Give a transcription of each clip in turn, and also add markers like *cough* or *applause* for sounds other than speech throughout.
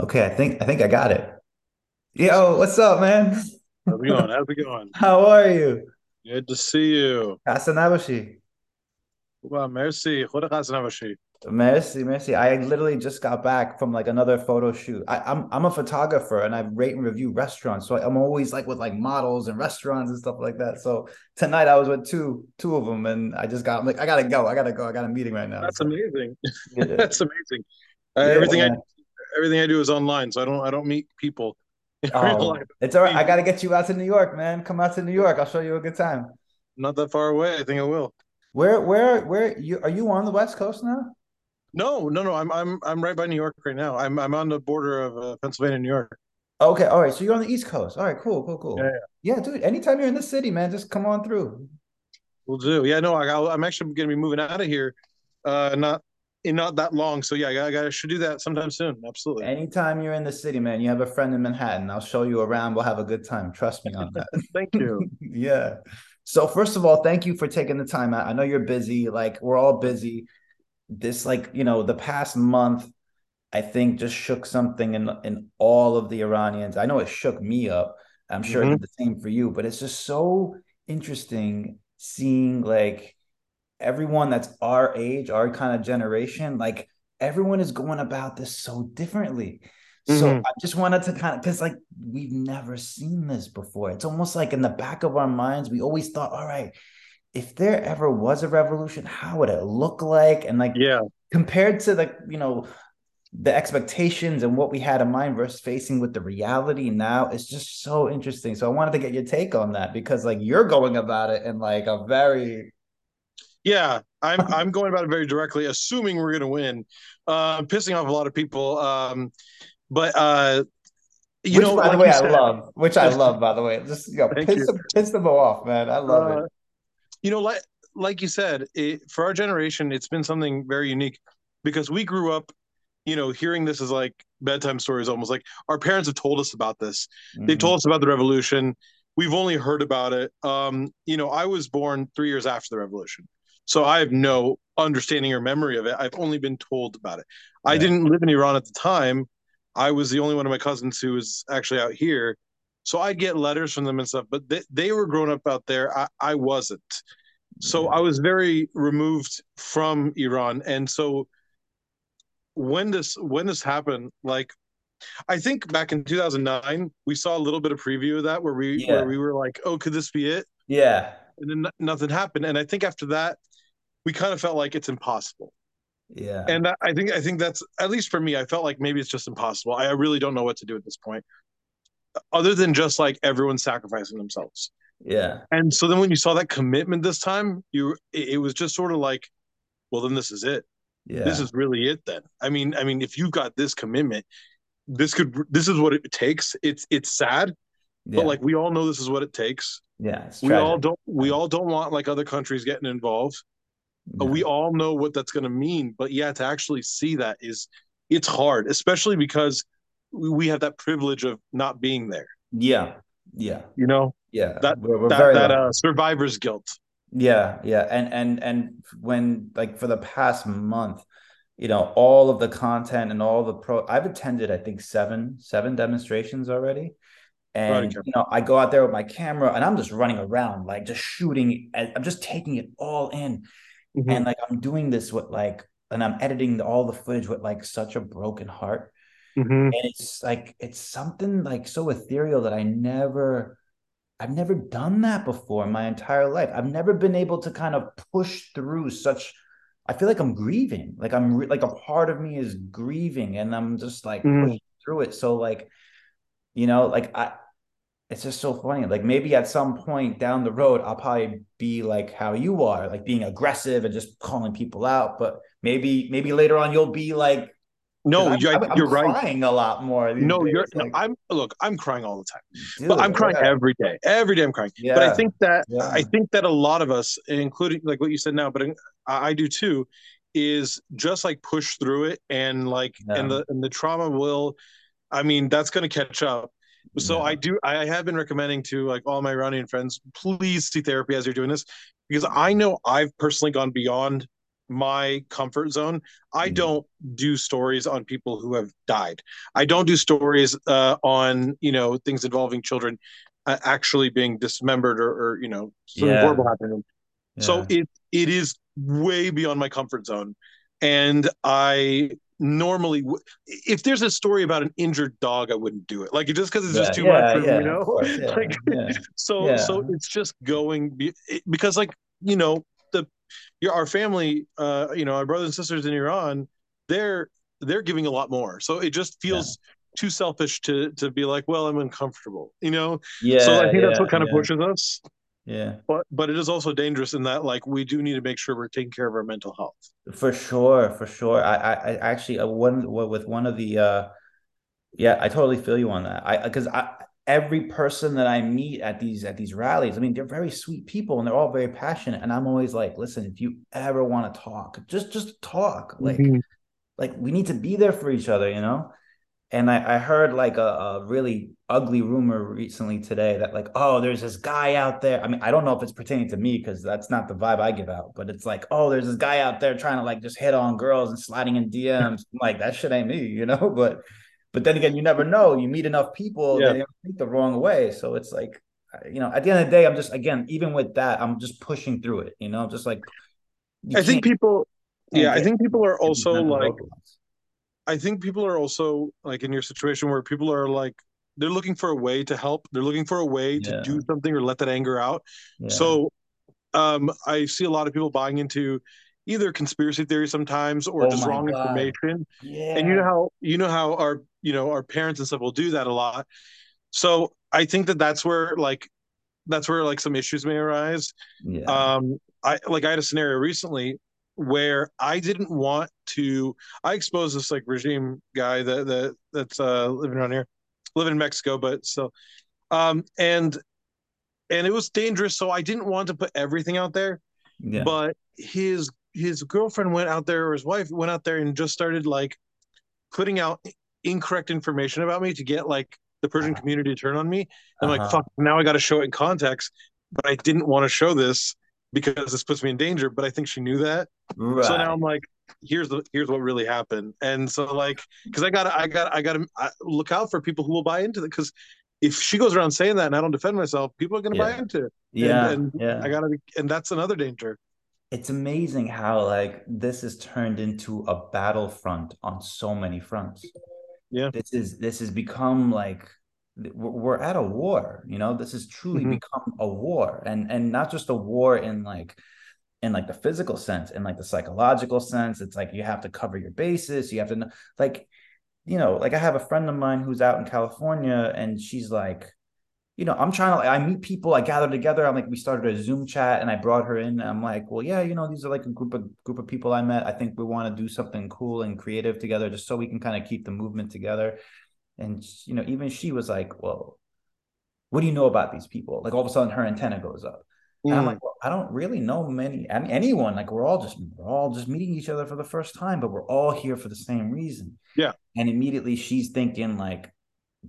Okay, I think I think I got it. Yo, what's up, man? How's it going? How's it *laughs* going? How are you? Good to see you. Kasanabashi. Merci. Merci, merci. I literally just got back from like another photo shoot. I, am I'm, I'm a photographer and I rate and review restaurants. So I'm always like with like models and restaurants and stuff like that. So tonight I was with two two of them and I just got I'm like I gotta go. I gotta go. I got a meeting right now. That's amazing. *laughs* That's amazing. Uh, yeah, everything. I everything I do is online, so I don't I don't meet people *laughs* in real life. Oh, it's all right. I gotta get you out to New York, man. Come out to New York. I'll show you a good time. Not that far away. I think I will. Where where where you are you on the West Coast now? No, no, no. I'm I'm I'm right by New York right now. I'm I'm on the border of uh, Pennsylvania and New York. Okay, all right. So you're on the East Coast. All right, cool, cool, Yeah, cool. yeah. Yeah, dude. Anytime you're in the city, man, just come on through. We'll do. Yeah, no. I got, I'm actually going to be moving out of here, uh, not in not that long. So yeah, I I should do that sometime soon. Absolutely. Anytime you're in the city, man, you have a friend in Manhattan. I'll show you around. We'll have a good time. Trust me on that. *laughs* Thank you. *laughs* Yeah. So first of all, thank you for taking the time out. I know you're busy. Like we're all busy. This, like, you know, the past month, I think just shook something in in all of the Iranians. I know it shook me up. I'm sure it hmm did the same for you, but it's just so interesting seeing like everyone that's our age, our kind of generation, like everyone is going about this so differently. So hmm I just wanted to kind of because like we've never seen this before. It's almost like in the back of our minds, we always thought, all right, if there ever was a revolution, how would it look like? And like Yeah. compared to the, you know, the expectations and what we had in mind versus facing with the reality now, it's just so interesting. So I wanted to get your take on that because like you're going about it in like a very Yeah, I'm *laughs* I'm going about it very directly, assuming we're going to win. Uh, pissing off a lot of people, um, but uh, you which know, by the way you I love, which I *laughs* love by the way. Just you know, piss you. them piss them off, man. I love it. Uh, you know, like like you said, it, for our generation, it's been something very unique because we grew up, you know, hearing this as like bedtime stories, almost like our parents have told us about this. They've hmm told us about the revolution. We've only heard about it. Um, you know, I was born three years after the revolution, so I have no understanding or memory of it. I've only been told about it. I didn't live in Iran at the time. I was the only one of my cousins who was actually out here. So I get letters from them and stuff, but they, they were growing up out there. I, I wasn't so Yeah. I was very removed from Iran. And so when this when this happened, like I think back in 2009, we saw a little bit of preview of that where we where we were like, "Oh, could this be it?" Yeah. And then nothing happened. And I think after that, we kind of felt like it's impossible. Yeah. And I think I think that's at least for me, I felt like maybe it's just impossible. I really don't know what to do at this point, other than just like everyone sacrificing themselves. Yeah. And so then when you saw that commitment this time, you it, it was just sort of like, well, then this is it Yeah. this is really it then i mean i mean if you've got this commitment this could this is what it takes it's it's sad but like we all know this is what it takes Yeah. We all don't we all don't want like other countries getting involved but we all know what that's going to mean but yeah to actually see that is it's hard especially because we have that privilege of not being there Yeah. Yeah. you know Yeah. that We're that very that uh survivor's guilt Yeah, yeah. And and and when like for the past month, you know, all of the content and all the pro I've attended, I think seven, seven demonstrations already. right And okay. you know, I go out there with my camera and I'm just running around, like just shooting. and I'm just taking it all in. Hmm And like I'm doing this with like, and I'm editing all the footage with like such a broken heart. hmm And it's like it's something like so ethereal that I never I've never done that before in my entire life. I've never been able to kind of push through such. I feel like I'm grieving. Like I'm re- like a part of me is grieving, and I'm just like hmm pushing through it. So like you know, like I, it's just so funny. Like maybe at some point down the road, I'll probably be like how you are, like being aggressive and just calling people out. But maybe maybe later on you'll be like, no I'm, you, I'm you're right crying a lot more no you're days. no, i'm look i'm crying all the time but I'm crying yeah, every day. Every day I'm crying. But I think that I think that a lot of us, including like what you said now, but I, I do too, is just like push through it and like and the and the trauma will. I mean, that's going to catch up. So I do. I have been recommending to like all my Iranian friends, please see therapy as you're doing this, because I know I've personally gone beyond my comfort zone. I mm. don't do stories on people who have died. I don't do stories uh, on you know things involving children uh, actually being dismembered or, or you know something yeah. horrible happening. Yeah. So it it is way beyond my comfort zone, and I normally if there's a story about an injured dog i wouldn't do it. Like just because it's yeah, just too yeah, much yeah, you know? yeah, *laughs* like, so so it's just going because like you know the your our family uh you know our brothers and sisters in iran they're they're giving a lot more. So it just feels too selfish to to be like well i'm uncomfortable you know? Yeah so i think that's what kind of pushes us yeah. But but it is also dangerous in that like we do need to make sure we're taking care of our mental health. For sure, for sure. I I, I actually uh, one with one of the uh yeah, I totally feel you on that. I because I every person that I meet at these at these rallies, I mean, they're very sweet people and they're all very passionate. And I'm always like, listen, if you ever want to talk, just just talk. Like, mm-hmm. like we need to be there for each other, you know and I, I heard like a, a, really ugly rumor recently today that like oh there's this guy out there. I mean i don't know if it's pertaining to me because that's not the vibe i give out but it's like oh there's this guy out there trying to like just hit on girls and sliding in dms like that shit ain't me you know? *laughs* But but then again you never know. You meet enough people yeah. they think the wrong way. So it's like you know at the end of the day i'm just again even with that i'm just pushing through it you know? I'm just like i think people yeah i think people are also like I think people are also like in your situation where people are like they're looking for a way to help. They're looking for a way yeah. to do something or let that anger out. Yeah. So um, I see a lot of people buying into either conspiracy theory sometimes or oh just wrong God. information. Yeah. And you know how you know how our you know our parents and stuff will do that a lot. So I think that that's where like that's where like some issues may arise. Yeah. Um, I like I had a scenario recently where I didn't want to. I exposed this like regime guy that that that's uh, living around here, living in Mexico, but so, um, and and it was dangerous. So I didn't want to put everything out there. Yeah. But his his girlfriend went out there, or his wife went out there and just started like putting out incorrect information about me to get like the Persian uh-huh. community to turn on me. I'm uh-huh. like, fuck, now I got to show it in context. But I didn't want to show this because this puts me in danger. But I think she knew that. Right. So now I'm like, here's the here's what really happened. And so like, because I gotta I gotta I got to look out for people who will buy into it. Because if she goes around saying that and I don't defend myself, people are to yeah. buy into it. Yeah, and, and yeah. I gotta be, and that's another danger. It's amazing how like this has turned into a battlefront on so many fronts. Yeah, this is this has become like we're at a war you know this has truly mm-hmm. become a war and and not just a war in like in like the physical sense in like the psychological sense it's like you have to cover your bases you have to know like you know like i have a friend of mine who's out in california and she's like you know i'm trying to like i meet people i gather together i'm like we started a zoom chat and i brought her in i'm like well yeah you know these are like a group of group of people i met. I think we want to do something cool and creative together just so we can kind of keep the movement together. And you know even she was like well what do you know about these people? Like all of a sudden her antenna goes up mm. and i'm mm. like well, i don't really know many I mean, anyone like we're all just we're all just meeting each other for the first time but we're all here for the same reason yeah and immediately she's thinking like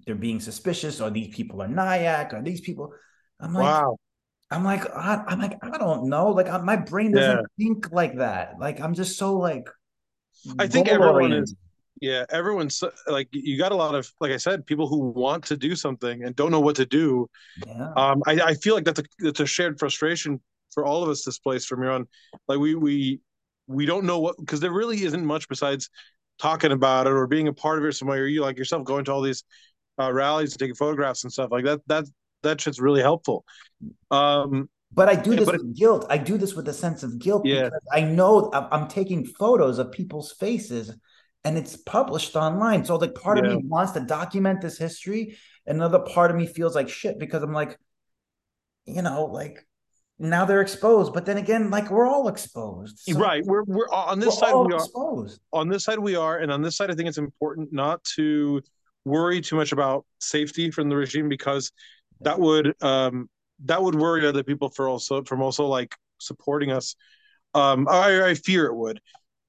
they're being suspicious or these people are nyack or these people i'm like wow I'm like, I, am like, I don't know. Like, I, my brain doesn't yeah. think like that. Like, I'm just so like. I think everyone is yeah everyone's like you got a lot of like i said people who want to do something and don't know what to do yeah. um I, I feel like that's a that's a shared frustration for all of us displaced from your own like we we we don't know what because there really isn't much besides talking about it or being a part of it somewhere or you like yourself going to all these uh, rallies and taking photographs and stuff like that that that shit's really helpful um but I do this with it, guilt. I do this with a sense of guilt yeah. because I know I'm taking photos of people's faces and it's published online. So like part yeah. of me wants to document this history. Another part of me feels like shit because I'm like, you know, like now they're exposed. But then again, like we're all exposed. So right. We're we're on this we're side we are exposed. On this side we are, and on this side I think it's important not to worry too much about safety from the regime because that would um that would worry other people for also from also like supporting us. Um I, I fear it would.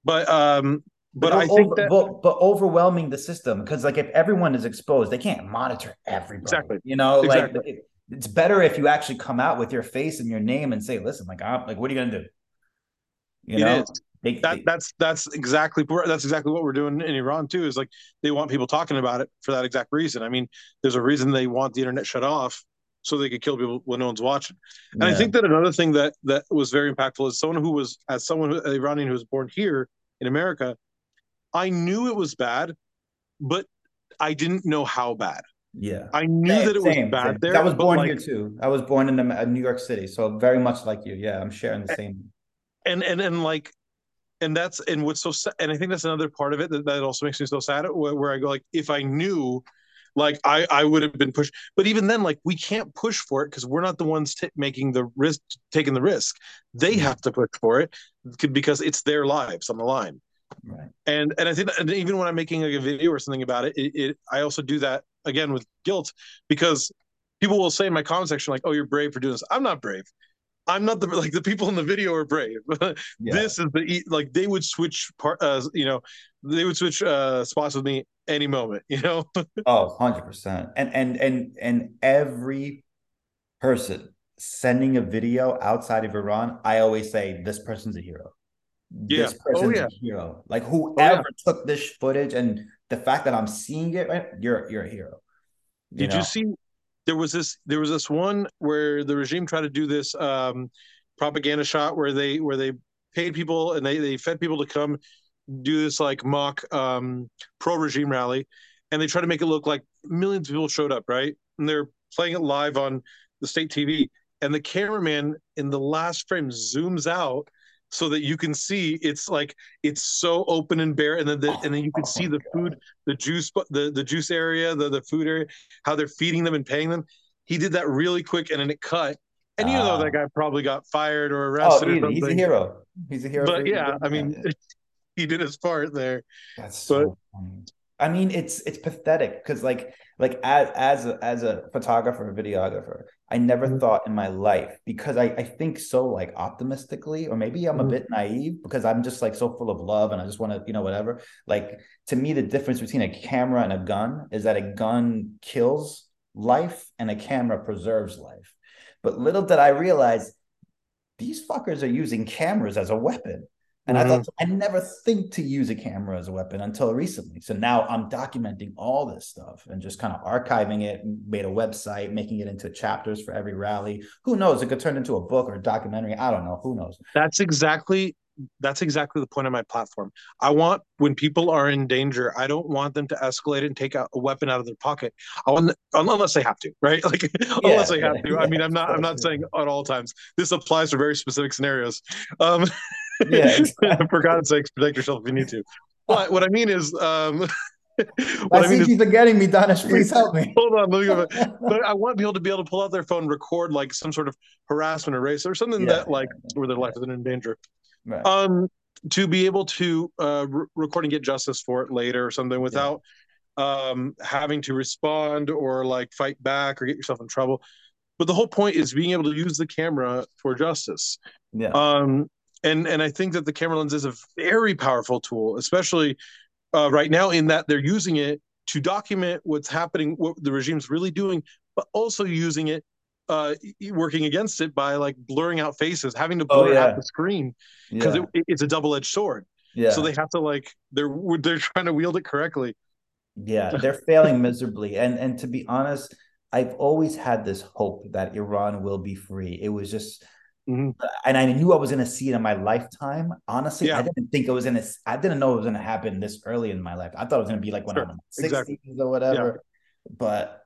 But um but, but I think that but, but, overwhelming the system because like if everyone is exposed, they can't monitor everybody. Exactly. You know, exactly. like it, it's better if you actually come out with your face and your name and say, "Listen, like, I'm like, what are you gonna do?" You know, They, that they- that's that's exactly that's exactly what we're doing in Iran too. Is like they want people talking about it for that exact reason. I mean, there's a reason they want the internet shut off so they could kill people when no one's watching. And I think that another thing that that was very impactful is someone who was as someone who, an Iranian who was born here in America. I knew it was bad, but I didn't know how bad. yeah. I knew Same, that it was same, bad same. there. I was born like, here too. I was born in the, uh, New York City, so very much like you. Yeah, I'm sharing the same. and and and like and that's and what's so sad and i think that's another part of it that, that also makes me so sad where, where i go like if i knew like i i would have been pushed but even then like we can't push for it because we're not the ones t- making the risk taking the risk they have to push for it because it's their lives on the line Right. and and i think and even when i'm making like a video or something about it, it, it i also do that again with guilt because people will say in my comment section like oh you're brave for doing this i'm not brave i'm not the *laughs* like the people in the video are brave *laughs* Yeah. this is the e- like they would switch part uh you know they would switch uh spots with me any moment *laughs* you know Oh, 100%. And and and and every person sending a video outside of Iran, I always say this person's a hero. Yeah. This Oh, yeah. a hero. Like whoever yeah. took this footage and the fact that I'm seeing it, right, you're you're a hero. did know? you see there was this there was this one where the regime tried to do this um propaganda shot where they where they paid people and they they fed people to come do this like mock um pro regime rally and they try to make it look like millions of people showed up right and they're playing it live on the state tv and the cameraman in the last frame zooms out so that you can see it's like it's so open and bare and then the, and then you can Oh see the food the juice the the juice area the the food area how they're feeding them and paying them he did that really quick and then it cut and you know Ah. that guy probably got fired or Oh, arrested or something he's a hero. He's a hero. but yeah i mean *laughs* he did his part there That's so funny. I mean, it's it's pathetic because like like as as a, as a photographer, videographer, I never Mhm. thought in my life because I I think so like optimistically, or maybe I'm a Mhm. bit naive because I'm just like so full of love and I just want to you know whatever. Like to me, the difference between a camera and a gun is that a gun kills life and a camera preserves life. But little did I realize these fuckers are using cameras as a weapon. And I thought I never think to use a camera as a weapon until recently. So now I'm documenting all this stuff and just kind of archiving it, made a website, making it into chapters for every rally. Who knows? It could turn into a book or a documentary. I don't know. Who knows? that's exactly that's exactly the point of my platform i want when people are in danger i don't want them to escalate and take a weapon out of their pocket i want unless they have to right *laughs* like unless they have yeah, to i mean i'm not i'm not saying at all times this applies to very specific scenarios um *laughs* Yeah, *laughs* exactly. for god's sakes protect yourself if you need to but what i mean is um *laughs* I what i see mean is she's forgetting me, Danesh. Please help me. hold on let me go back. *laughs* but I want people to be able to pull out their phone, record like some sort of harassment or race or something Yeah, that like yeah, where their life isn't in danger. Right. Um, to be able to uh, re- record and get justice for it later or something without um having to respond or like fight back or get yourself in trouble. But the whole point is being able to use the camera for justice. yeah. Um, and and I think that the camera lens is a very powerful tool, especially uh, right now, in that they're using it to document what's happening, what the regime's really doing, but also using it, uh, working against it by like blurring out faces, having to Oh, blur yeah. out the screen because yeah. it, it's a double-edged sword. yeah. So they have to like they're they're trying to wield it correctly. Yeah, they're failing miserably. And and to be honest, I've always had this hope that Iran will be free. It was just Mhm. and I knew I was gonna see it in my lifetime. Honestly, Yeah. I didn't think it was gonna I didn't know it was gonna happen this early in my life. I thought it was gonna be like when Sure, I'm in my 60s exactly. or whatever. But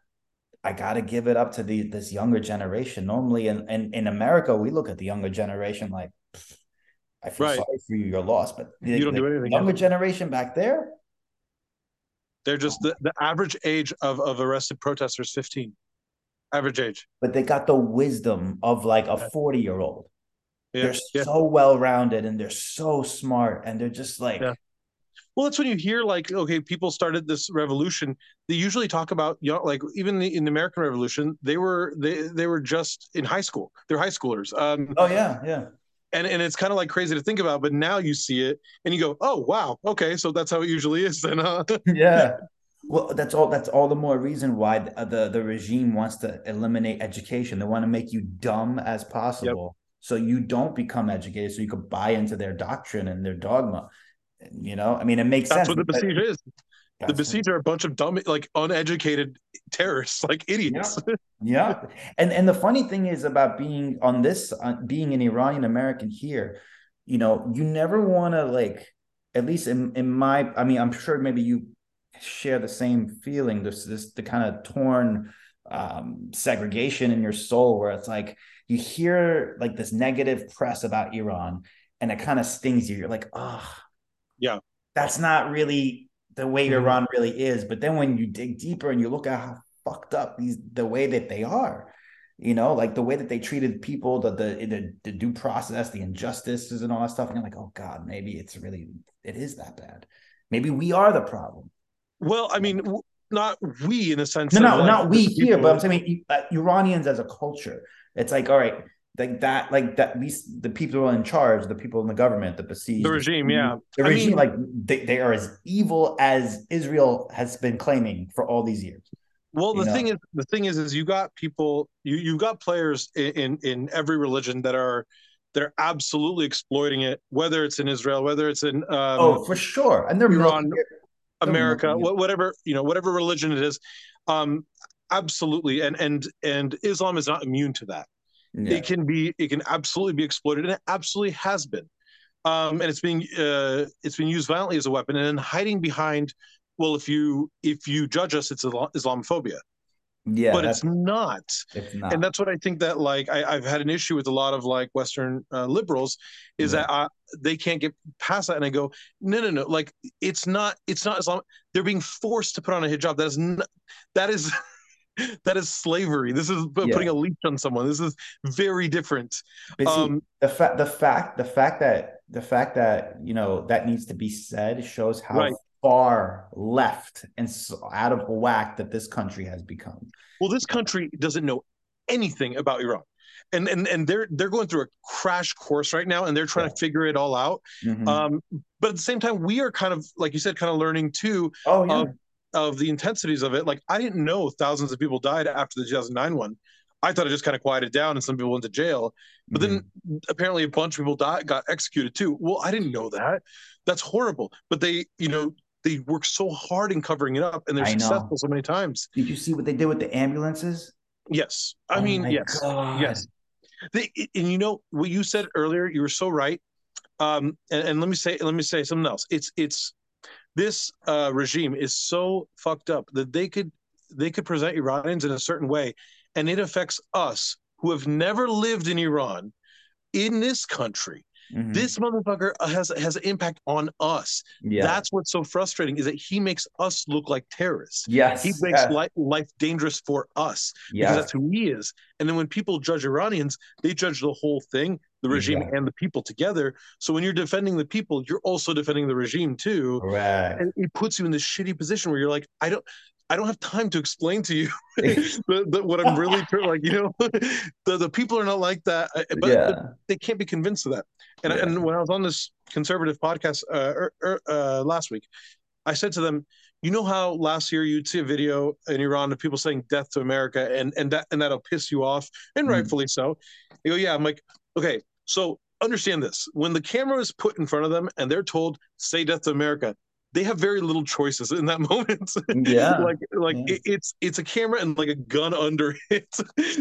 I gotta give it up to the this younger generation. Normally in, in, in America, we look at the younger generation like I feel Right. sorry for you, you're lost. But the, You don't do anything, yeah. younger generation back there, They're just the, the average age of of arrested protesters 15. Average age. but they got the wisdom of like a 40 year old. Yeah. they're yeah. so well rounded and they're so smart and they're just like Yeah. Well, that's when you hear like, okay, people started this revolution. They usually talk about young, like even the, in the American Revolution, they were they they were just in high school. They're high schoolers. Um, oh yeah yeah and and it's kind of like crazy to think about, but now you see it and you go, oh wow, okay, so that's how it usually is. Then, uh, *laughs* yeah *laughs* well that's all that's all the more reason why the, the the regime wants to eliminate education they want to make you dumb as possible so you don't become educated, so you could buy into their doctrine and their dogma. You know, I mean, it makes That's sense. what the Basij is. The That's- Basij are a bunch of dumb, like uneducated terrorists, *laughs* like idiots. yeah and and the funny thing is about being on this uh, being an iranian american here you know you never want to like at least in in my i mean i'm sure maybe you share the same feeling this this the kind of torn um segregation in your soul where it's like you hear like this negative press about iran and it kind of stings you. You're like oh Yeah. that's not really the way Mhm. iran really is. But then when you dig deeper and you look at how fucked up these the way that they are you know like the way that they treated people the the the, the due process the injustices and all that stuff and you're like oh god maybe it's really it is that bad. Maybe we are the problem Well, I mean, not we in a sense. no no like, not we here but i'm saying uh, iranians as a culture it's like all right like that like that Least the people who are in charge the people in the government the besieged The regime, yeah. the I regime mean- like they, they are as evil as israel has been claiming for all these years Well, you the know? thing is, the thing is, is you got people, you you got players in, in in every religion that are they're absolutely exploiting it. Whether it's in Israel, whether it's in um, oh for sure and they're Iran, America, whatever you know, whatever religion it is, um, absolutely. And and and Islam is not immune to that. Yeah. It can be, it can absolutely be exploited, and it absolutely has been. Um, and it's being uh, it's been used violently as a weapon, and then hiding behind. Well, if you if you judge us, it's Islamophobia, yeah but it's not. it's not and that's what I think that like I, I've had an issue with a lot of like Western uh, liberals is Yeah. that uh, they can't get past that, and I go, no, no, no, like it's not, it's not Islam. They're being forced to put on a hijab. That is, n- that is, *laughs* that is slavery. This is pu- Yeah. putting a leash on someone. This is very different. See, Um, the fact the fact the fact that the fact that you know that needs to be said shows how Right. Far left and so out of whack that this country has become. Well, this country doesn't know anything about Iran. And, and and they're they're going through a crash course right now, and they're trying to figure it all out. Mhm. Um, but at the same time, we are kind of like you said, kind of learning too oh yeah, of of the intensities of it. Like I didn't know thousands of people died after the 2009 one. I thought it just kind of quieted down and some people went to jail. But then Mm-hmm. apparently a bunch of people died, got executed too. Well, I didn't know that. That's horrible. But they, you know, they work so hard in covering it up, and they're I know. successful so many times. did you see what they did with the ambulances? Yes, I Oh mean, yes, God. yes. They, and you know what you said earlier, you were so right. Um, and, and let me say, let me say something else. It's it's this uh, regime is so fucked up that they could they could present Iranians in a certain way, and it affects us who have never lived in Iran, in this country. Mhm. This motherfucker has has an impact on us. yeah, That's what's so frustrating is that he makes us look like terrorists. yes, He makes yes, life, life dangerous for us because that's who he is. And then when people judge Iranians, they judge the whole thing, the regime Exactly. and the people together. So when you're defending the people, you're also defending the regime too. correct. And it puts you in this shitty position where you're like, I don't. I don't have time to explain to you *laughs* *laughs* the, the, what I'm really like. You know, *laughs* the the people are not like that, uh, but, yeah, they can't be convinced of that. And Yeah. and when I was on this conservative podcast uh, er, er, uh, last week, I said to them, you know how last year you'd see a video in Iran of people saying "Death to America" and and that and that'll piss you off, and Mhm. rightfully so. They go, yeah. I'm like, okay, so understand this: when the camera is put in front of them and they're told "Say Death to America," they have very little choices in that *laughs* moment. Yeah. like like Yeah. it, it's it's a camera and like a gun under *laughs* it.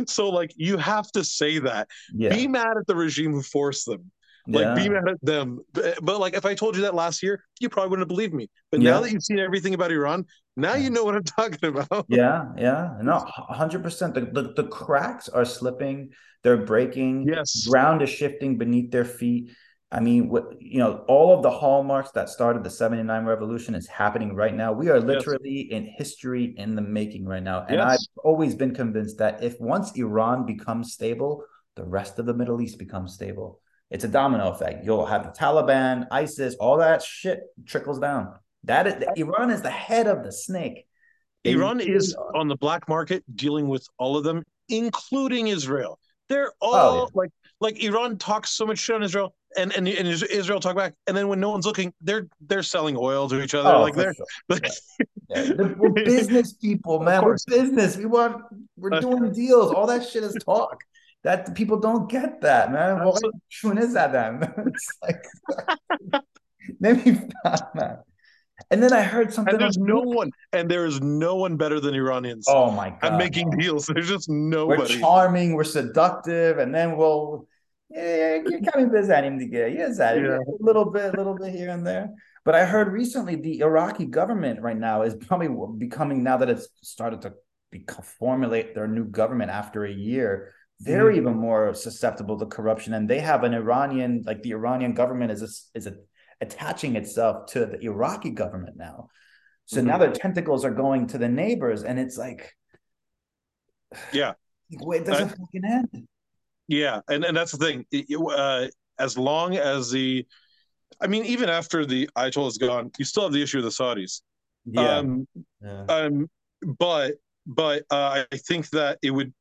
so like you have to say that. yeah, Be mad at the regime who forced them. Like yeah. be mad at them. But, but like if I told you that last year, you probably wouldn't have believed me. But Yeah. now that you've seen everything about Iran, now you know what I'm *laughs* talking about. Yeah, yeah, no, hundred percent. The, the the cracks are slipping, they're breaking. Yes. ground is shifting beneath their feet. I mean, what you know, all of the hallmarks that started the '79 revolution is happening right now. We are literally in history in the making right now, and Yes. I've always been convinced that if once Iran becomes stable, the rest of the Middle East becomes stable. It's a domino effect. You'll have the Taliban, ISIS, all that shit trickles down. That is Iran is the head of the snake. Iran is on the black market dealing with all of them, including Israel. They're all Oh, yeah. like like Iran talks so much shit on Israel and, and and Israel talk back. And then when no one's looking, they're they're selling oil to each other. Oh, like they're sure. like, Yeah, *laughs* we're *laughs* business people, man. We're business. We want we're doing deals. All that shit is talk. That people don't get that, man. Is that then? *laughs* it's like maybe not, man. And then I heard something. And there's no one, and there is no one better than Iranians. Oh my god! I'm making deals. There's just nobody. We're charming. We're seductive, and then we'll. Yeah, you're coming bezanim to get. Yes, yeah. a little bit, a little bit here and there. But I heard recently the Iraqi government right now is probably becoming now that it's started to become, formulate their new government after a year. They're mm-hmm. even more susceptible to corruption, and they have an Iranian like the Iranian government is a, is a attaching itself to the Iraqi government now. So mm-hmm. now their tentacles are going to the neighbors, and it's like, yeah, *sighs* it doesn't I, fucking end. Yeah, and and that's the thing. Uh, as long as the, I mean, even after the Ayatollah is gone, you still have the issue of the Saudis. Yeah. Um, yeah. um but but uh, I think that it would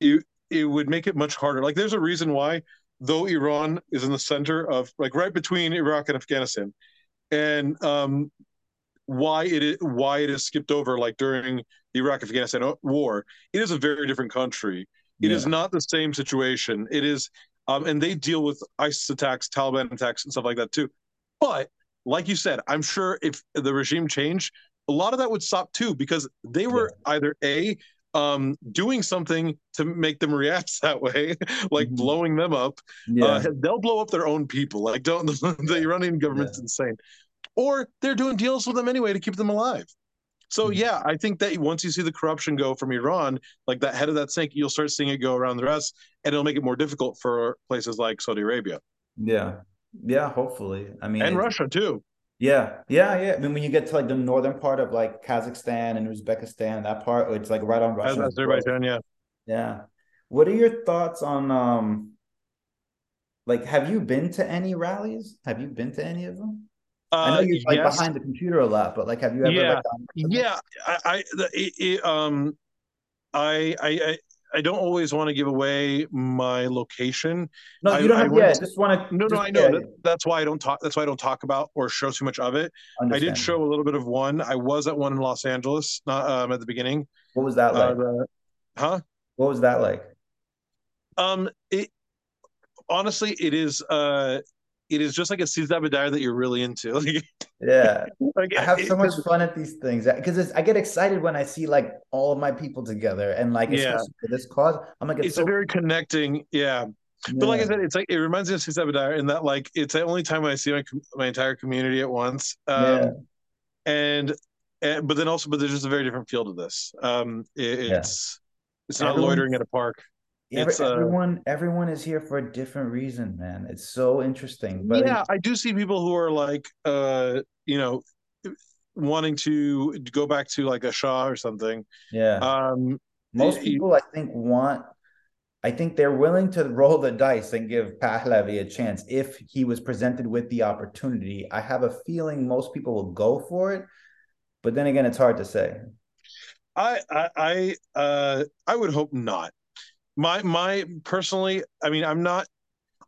it, it would make it much harder. Like, there's a reason why though Iran is in the center of like right between Iraq and Afghanistan, and um, why it is, why it is skipped over like during the Iraq Afghanistan war, it is a very different country. It yeah. is not the same situation. It is, um, and they deal with ISIS attacks, Taliban attacks, and stuff like that too. But like you said, I'm sure if the regime changed, a lot of that would stop too because they were yeah. either a um, doing something to make them react *laughs* that way, *laughs* like mm-hmm. blowing them up. Uh, yeah. Uh, they'll blow up their own people. Like, don't *laughs* the Iranian government's yeah. insane, or they're doing deals with them anyway to keep them alive. So mm-hmm. yeah, I think that once you see the corruption go from Iran, like that head of that snake, you'll start seeing it go around the rest, and it'll make it more difficult for places like Saudi Arabia. Yeah, yeah, hopefully. I mean, and Russia too. Yeah, yeah, yeah. I mean, when you get to like the northern part of like Kazakhstan and Uzbekistan, that part, it's like right on Russia. Azerbaijan, yeah. Yeah. What are your thoughts on um like have you been to any rallies? Have you been to any of them? Uh, I know you're like yes. behind the computer a lot, but like have you ever yeah, like, yeah. I, I it, it, um I I I don't always want to give away my location. No, you don't I, have. I yeah, just want to. No, no, I know. Yeah. That's why I don't talk. That's why I don't talk about or show too much of it. I did show a little bit of one. I was at one in Los Angeles not, um, at the beginning. What was that like? Uh, huh? What was that like? Um, it honestly, it is. Uh, it is just like a Caesar that you're really into. *laughs* yeah, *laughs* like, I have so much fun at these things because I get excited when I see like all of my people together and like yeah. for this cause. I'm like, it's, it's so- a very connecting. Yeah. yeah. But like I said, it's like it reminds me of Caesar in that like it's the only time when I see my my entire community at once. Um, yeah. And, and but then also, but there's just a very different feel to this. Um, it, it's it's not Everyone, loitering at a park. Every, uh, everyone everyone is here for a different reason, man. It's so interesting. But yeah, I do see people who are like uh, you know, wanting to go back to like a Shah or something. Yeah. Um most people I think want I think they're willing to roll the dice and give Pahlavi a chance if he was presented with the opportunity. I have a feeling most people will go for it, but then again, it's hard to say. I I I, uh, I would hope not my my personally, I mean, I'm not.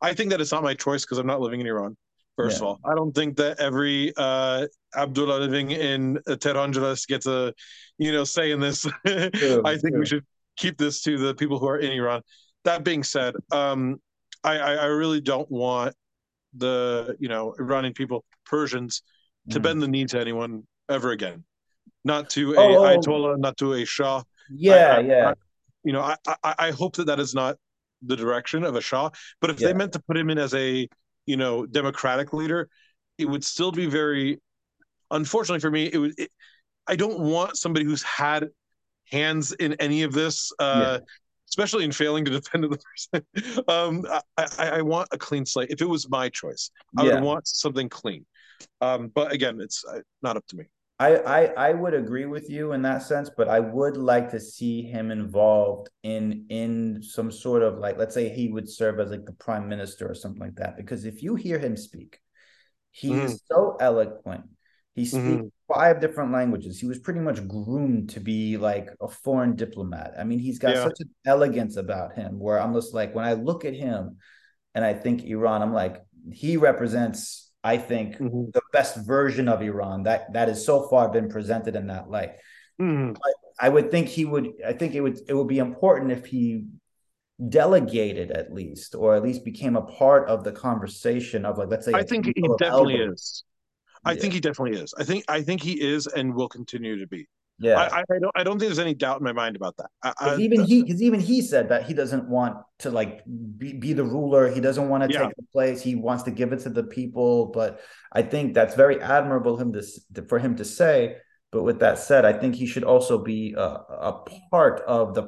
I think that it's not my choice because I'm not living in Iran. First yeah. of all, I don't think that every uh, Abdullah living in Tehrangeles gets a, you know, say in this. *laughs* True, I think true. we should keep this to the people who are in Iran. That being said, um, I, I, I really don't want the you know Iranian people, Persians, to mm. bend the knee to anyone ever again. Not to a oh, oh. Ayatollah, not to a Shah. Yeah, I, yeah you know, I, I, I hope that that is not the direction of a Shah. But if yeah. they meant to put him in as a you know democratic leader, it would still be very. Unfortunately for me, it would. It, I don't want somebody who's had hands in any of this, uh, yeah. especially in failing to defend the person. *laughs* um, I, I, I, want a clean slate. If it was my choice, I yeah. would want something clean. Um, but again, it's uh, not up to me. I, I I would agree with you in that sense, but I would like to see him involved in in some sort of like let's say he would serve as like the prime minister or something like that. Because if you hear him speak, he mm. is so eloquent. He speaks mm-hmm. five different languages. He was pretty much groomed to be like a foreign diplomat. I mean, he's got yeah. such an elegance about him where I'm just like, when I look at him and I think Iran, I'm like, he represents I think mm-hmm. the best version of Iran that that has so far been presented in that light. Mm-hmm. I would think he would. I think it would it would be important if he delegated at least, or at least became a part of the conversation of like, let's say, I think he definitely is. I yeah. think he definitely is. I think I think he is and will continue to be. Yeah, I, I, don't. I don't think there's any doubt in my mind about that. I, even he, because even he said that he doesn't want to like be, be the ruler. He doesn't want to yeah. take the place. He wants to give it to the people. But I think that's very admirable him to for him to say. But with that said, I think he should also be a, a part of the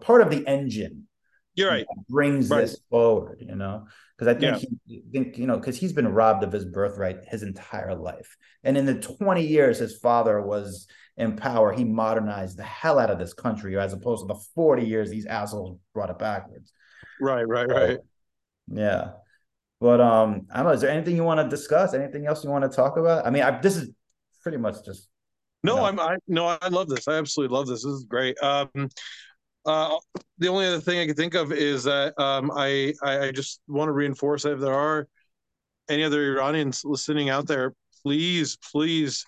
part of the engine. You're right. brings right. this forward, you know, because I think yeah. he think you know because he's been robbed of his birthright his entire life, and in the 20 years his father was in power, he modernized the hell out of this country, as opposed to the 40 years these assholes brought it backwards. Right, right, right. yeah. But um, I don't know. Is there anything you want to discuss? Anything else you want to talk about? I mean, I, this is pretty much just no, know. I'm I no, I love this. I absolutely love this. This is great. Um, uh, the only other thing I can think of is that um, I I just want to reinforce that if there are any other Iranians listening out there, please, please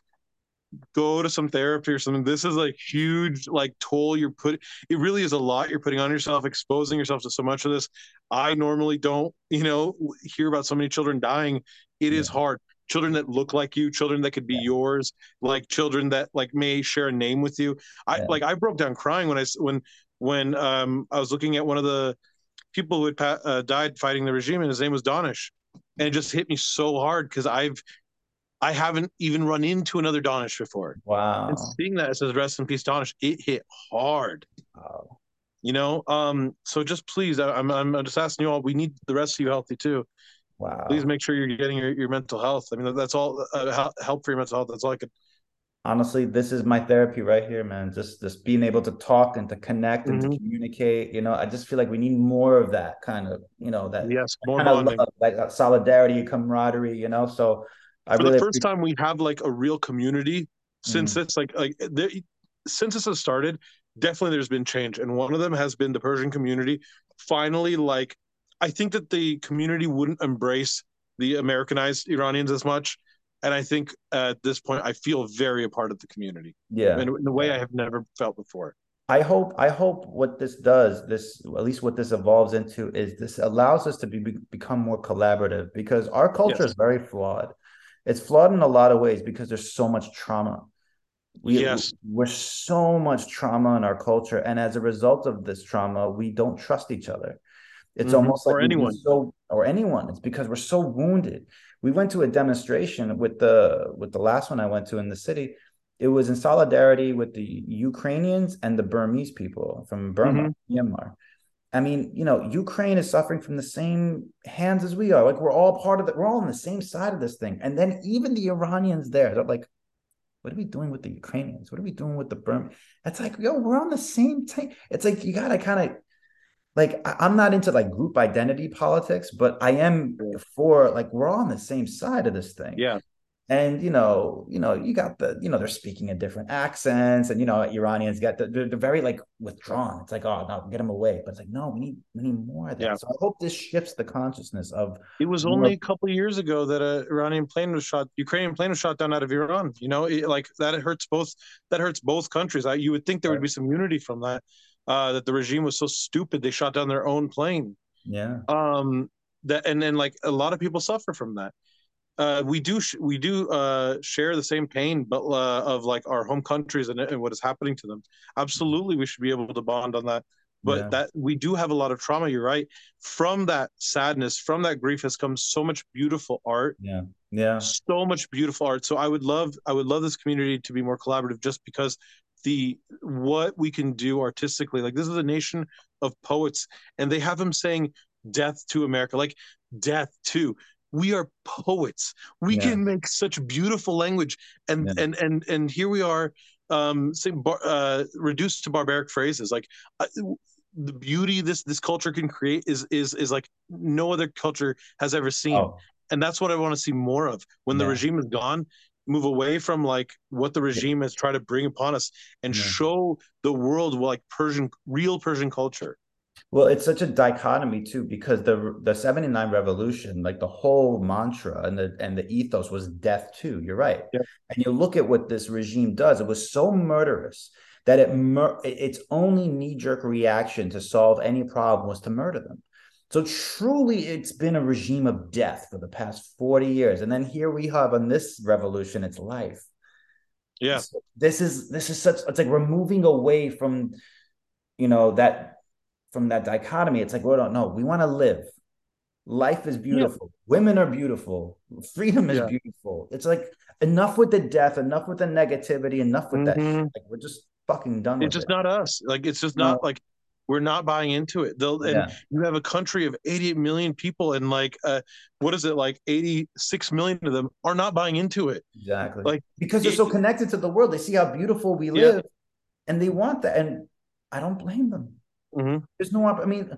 go to some therapy or something. This is like huge like toll you're put. It really is a lot you're putting on yourself, exposing yourself to so much of this. I normally don't, you know, hear about so many children dying. It yeah. is hard children that look like you, children that could be yeah. yours, like children that like may share a name with you. I yeah. like I broke down crying when I when when um I was looking at one of the people who had uh, died fighting the regime, and his name was Danesh, and it just hit me so hard because I've I haven't even run into another Danesh before. Wow! And seeing that it says "Rest in peace, Danesh, it hit hard. Wow. You know, um, so just please, I, I'm I'm just asking you all. We need the rest of you healthy too. Wow. Please make sure you're getting your, your mental health. I mean, that's all uh, help for your mental health. That's all I could. Honestly, this is my therapy right here, man. Just just being able to talk and to connect and mm-hmm. to communicate. You know, I just feel like we need more of that kind of, you know, that yes, more kind of love, like solidarity, camaraderie. You know, so I for really the first appreciate- time we have like a real community since mm-hmm. it's like like there, since this has started. Definitely, there's been change, and one of them has been the Persian community finally like I think that the community wouldn't embrace the Americanized Iranians as much. And I think at this point, I feel very a part of the community. Yeah. In, in a way I have never felt before. I hope I hope what this does, this at least what this evolves into, is this allows us to be become more collaborative because our culture yes. is very flawed. It's flawed in a lot of ways because there's so much trauma. We, yes, we're so much trauma in our culture, and as a result of this trauma, we don't trust each other. It's mm-hmm. almost like anyone so or anyone. It's because we're so wounded. We went to a demonstration with the with the last one I went to in the city. It was in solidarity with the Ukrainians and the Burmese people from Burma, mm-hmm. Myanmar. I mean, you know, Ukraine is suffering from the same hands as we are. Like we're all part of it. We're all on the same side of this thing. And then even the Iranians there, they're like, what are we doing with the Ukrainians? What are we doing with the Burma? It's like, yo, we're on the same team. It's like you gotta kind of like I'm not into like group identity politics, but I am for like we're all on the same side of this thing. Yeah. And you know, you know, you got the, you know, they're speaking in different accents, and you know, Iranians get the, they're, they're very like withdrawn. It's like, oh no, get them away. But it's like, no, we need we need more of that. Yeah. So I hope this shifts the consciousness of. It was only a couple years ago that a Iranian plane was shot, Ukrainian plane was shot down out of Iran. You know, it, like that hurts both. That hurts both countries. I, you would think there would be some unity from that uh, that the regime was so stupid they shot down their own plane. Yeah. Um. That and then like a lot of people suffer from that. Uh, we do sh- we do uh, share the same pain, but uh, of like our home countries and, and, what is happening to them. Absolutely, we should be able to bond on that. But yeah. that we do have a lot of trauma. You're right. From that sadness, from that grief, has come so much beautiful art. Yeah, yeah, so much beautiful art. So I would love, I would love this community to be more collaborative, just because the what we can do artistically. Like this is a nation of poets, and they have them saying death to America, like death to. We are poets. We yeah. can make such beautiful language, and yeah. and and and here we are, um, bar, uh, reduced to barbaric phrases. Like uh, the beauty this this culture can create is is is like no other culture has ever seen. Oh. And that's what I want to see more of. When yeah. the regime is gone, move away from like what the regime has tried to bring upon us and show the world like Persian real Persian culture. Well, it's such a dichotomy too, because the the 79 revolution, like the whole mantra and the and the ethos was death too. You're right. Yeah. And you look at what this regime does, it was so murderous that it mur- its only knee jerk reaction to solve any problem was to murder them. So truly, it's been a regime of death for the past 40 years. And then here we have on this revolution, it's life. Yeah. So this is this is such it's like we're moving away from you know that from that dichotomy. It's like we don't know. We want to live. Life is beautiful. Yeah. Women are beautiful. Freedom is yeah. beautiful. It's like enough with the death, enough with the negativity, enough with mm-hmm. that. Like we're just fucking done. It's just it. not us. Like it's just not like we're not buying into it. They'll, and yeah. you have a country of 88 million people, and like, uh, what is it like? 86 million of them are not buying into it. Exactly. Like because they're so connected to the world, they see how beautiful we live, and they want that. And I don't blame them. Mm-hmm. There's no. I mean,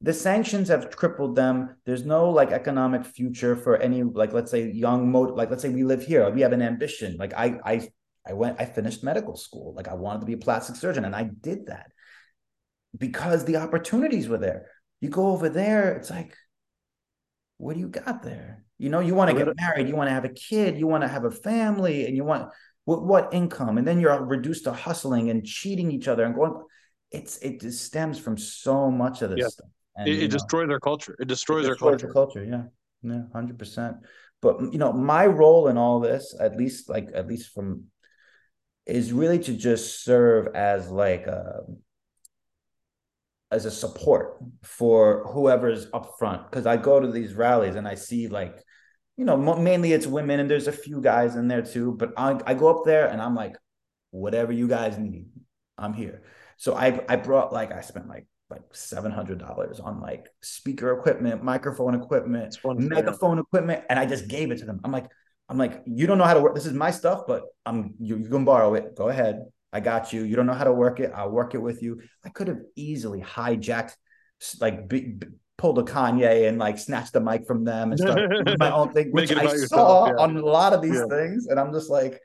the sanctions have crippled them. There's no like economic future for any like let's say young mode. Like let's say we live here, we have an ambition. Like I I I went I finished medical school. Like I wanted to be a plastic surgeon, and I did that because the opportunities were there. You go over there, it's like, what do you got there? You know, you want to get married, you want to have a kid, you want to have a family, and you want what, what income? And then you're reduced to hustling and cheating each other and going. It's it just stems from so much of this yeah. stuff. And, it, it destroys our culture. It destroys, it destroys our culture. culture. Yeah, yeah, hundred percent. But you know, my role in all this, at least like at least from, is really to just serve as like a as a support for whoever's up front because i go to these rallies and i see like you know mainly it's women and there's a few guys in there too but I, I go up there and i'm like whatever you guys need i'm here so i i brought like i spent like like seven hundred dollars on like speaker equipment, microphone equipment, megaphone equipment, and I just gave it to them. I'm like, I'm like, you don't know how to work. This is my stuff, but I'm you, you can borrow it. Go ahead. I got you. You don't know how to work it. I'll work it with you. I could have easily hijacked, like, b- b- pulled a Kanye and like snatched the mic from them and started *laughs* my own thing, which I yourself, saw yeah. on a lot of these yeah. things. And I'm just like,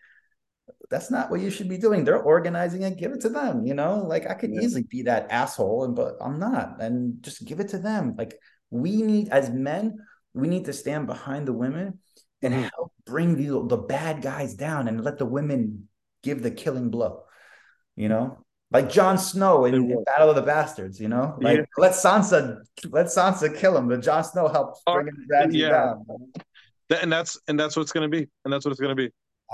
that's not what you should be doing. They're organizing it. Give it to them. You know, like I could yeah. easily be that asshole, and but I'm not. And just give it to them. Like we need, as men, we need to stand behind the women and mm-hmm. help bring the the bad guys down and let the women give the killing blow you know, like Jon Snow in, in, Battle of the Bastards, you know, like yeah. let Sansa let Sansa kill him, but Jon Snow helps bring him yeah. down. And that's and that's what it's going to be, and that's what it's going to be.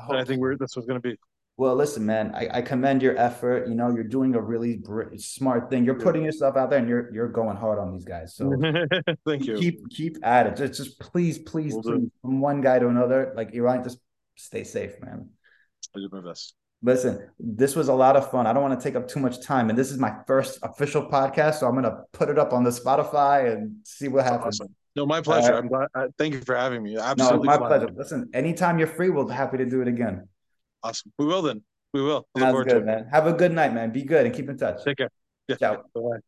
I, I think we're that's what's going to be. Well, listen, man, I, I, commend your effort. You know, you're doing a really br- smart thing. You're putting yourself out there, and you're you're going hard on these guys. So, *laughs* thank you. Keep keep at it. Just just please, please, we'll please, from one guy to another. Like Iran, just stay safe, man. I do my best. Listen, this was a lot of fun. I don't want to take up too much time. And this is my first official podcast. So I'm going to put it up on the Spotify and see what happens. Awesome. No, my pleasure. Uh, I'm glad. Uh, thank you for having me. Absolutely. No, my pleasure. Listen, anytime you're free, we'll be happy to do it again. Awesome. We will then. We will. Sounds good, man. Have a good night, man. Be good and keep in touch. Take care. Yeah. Ciao. Bye.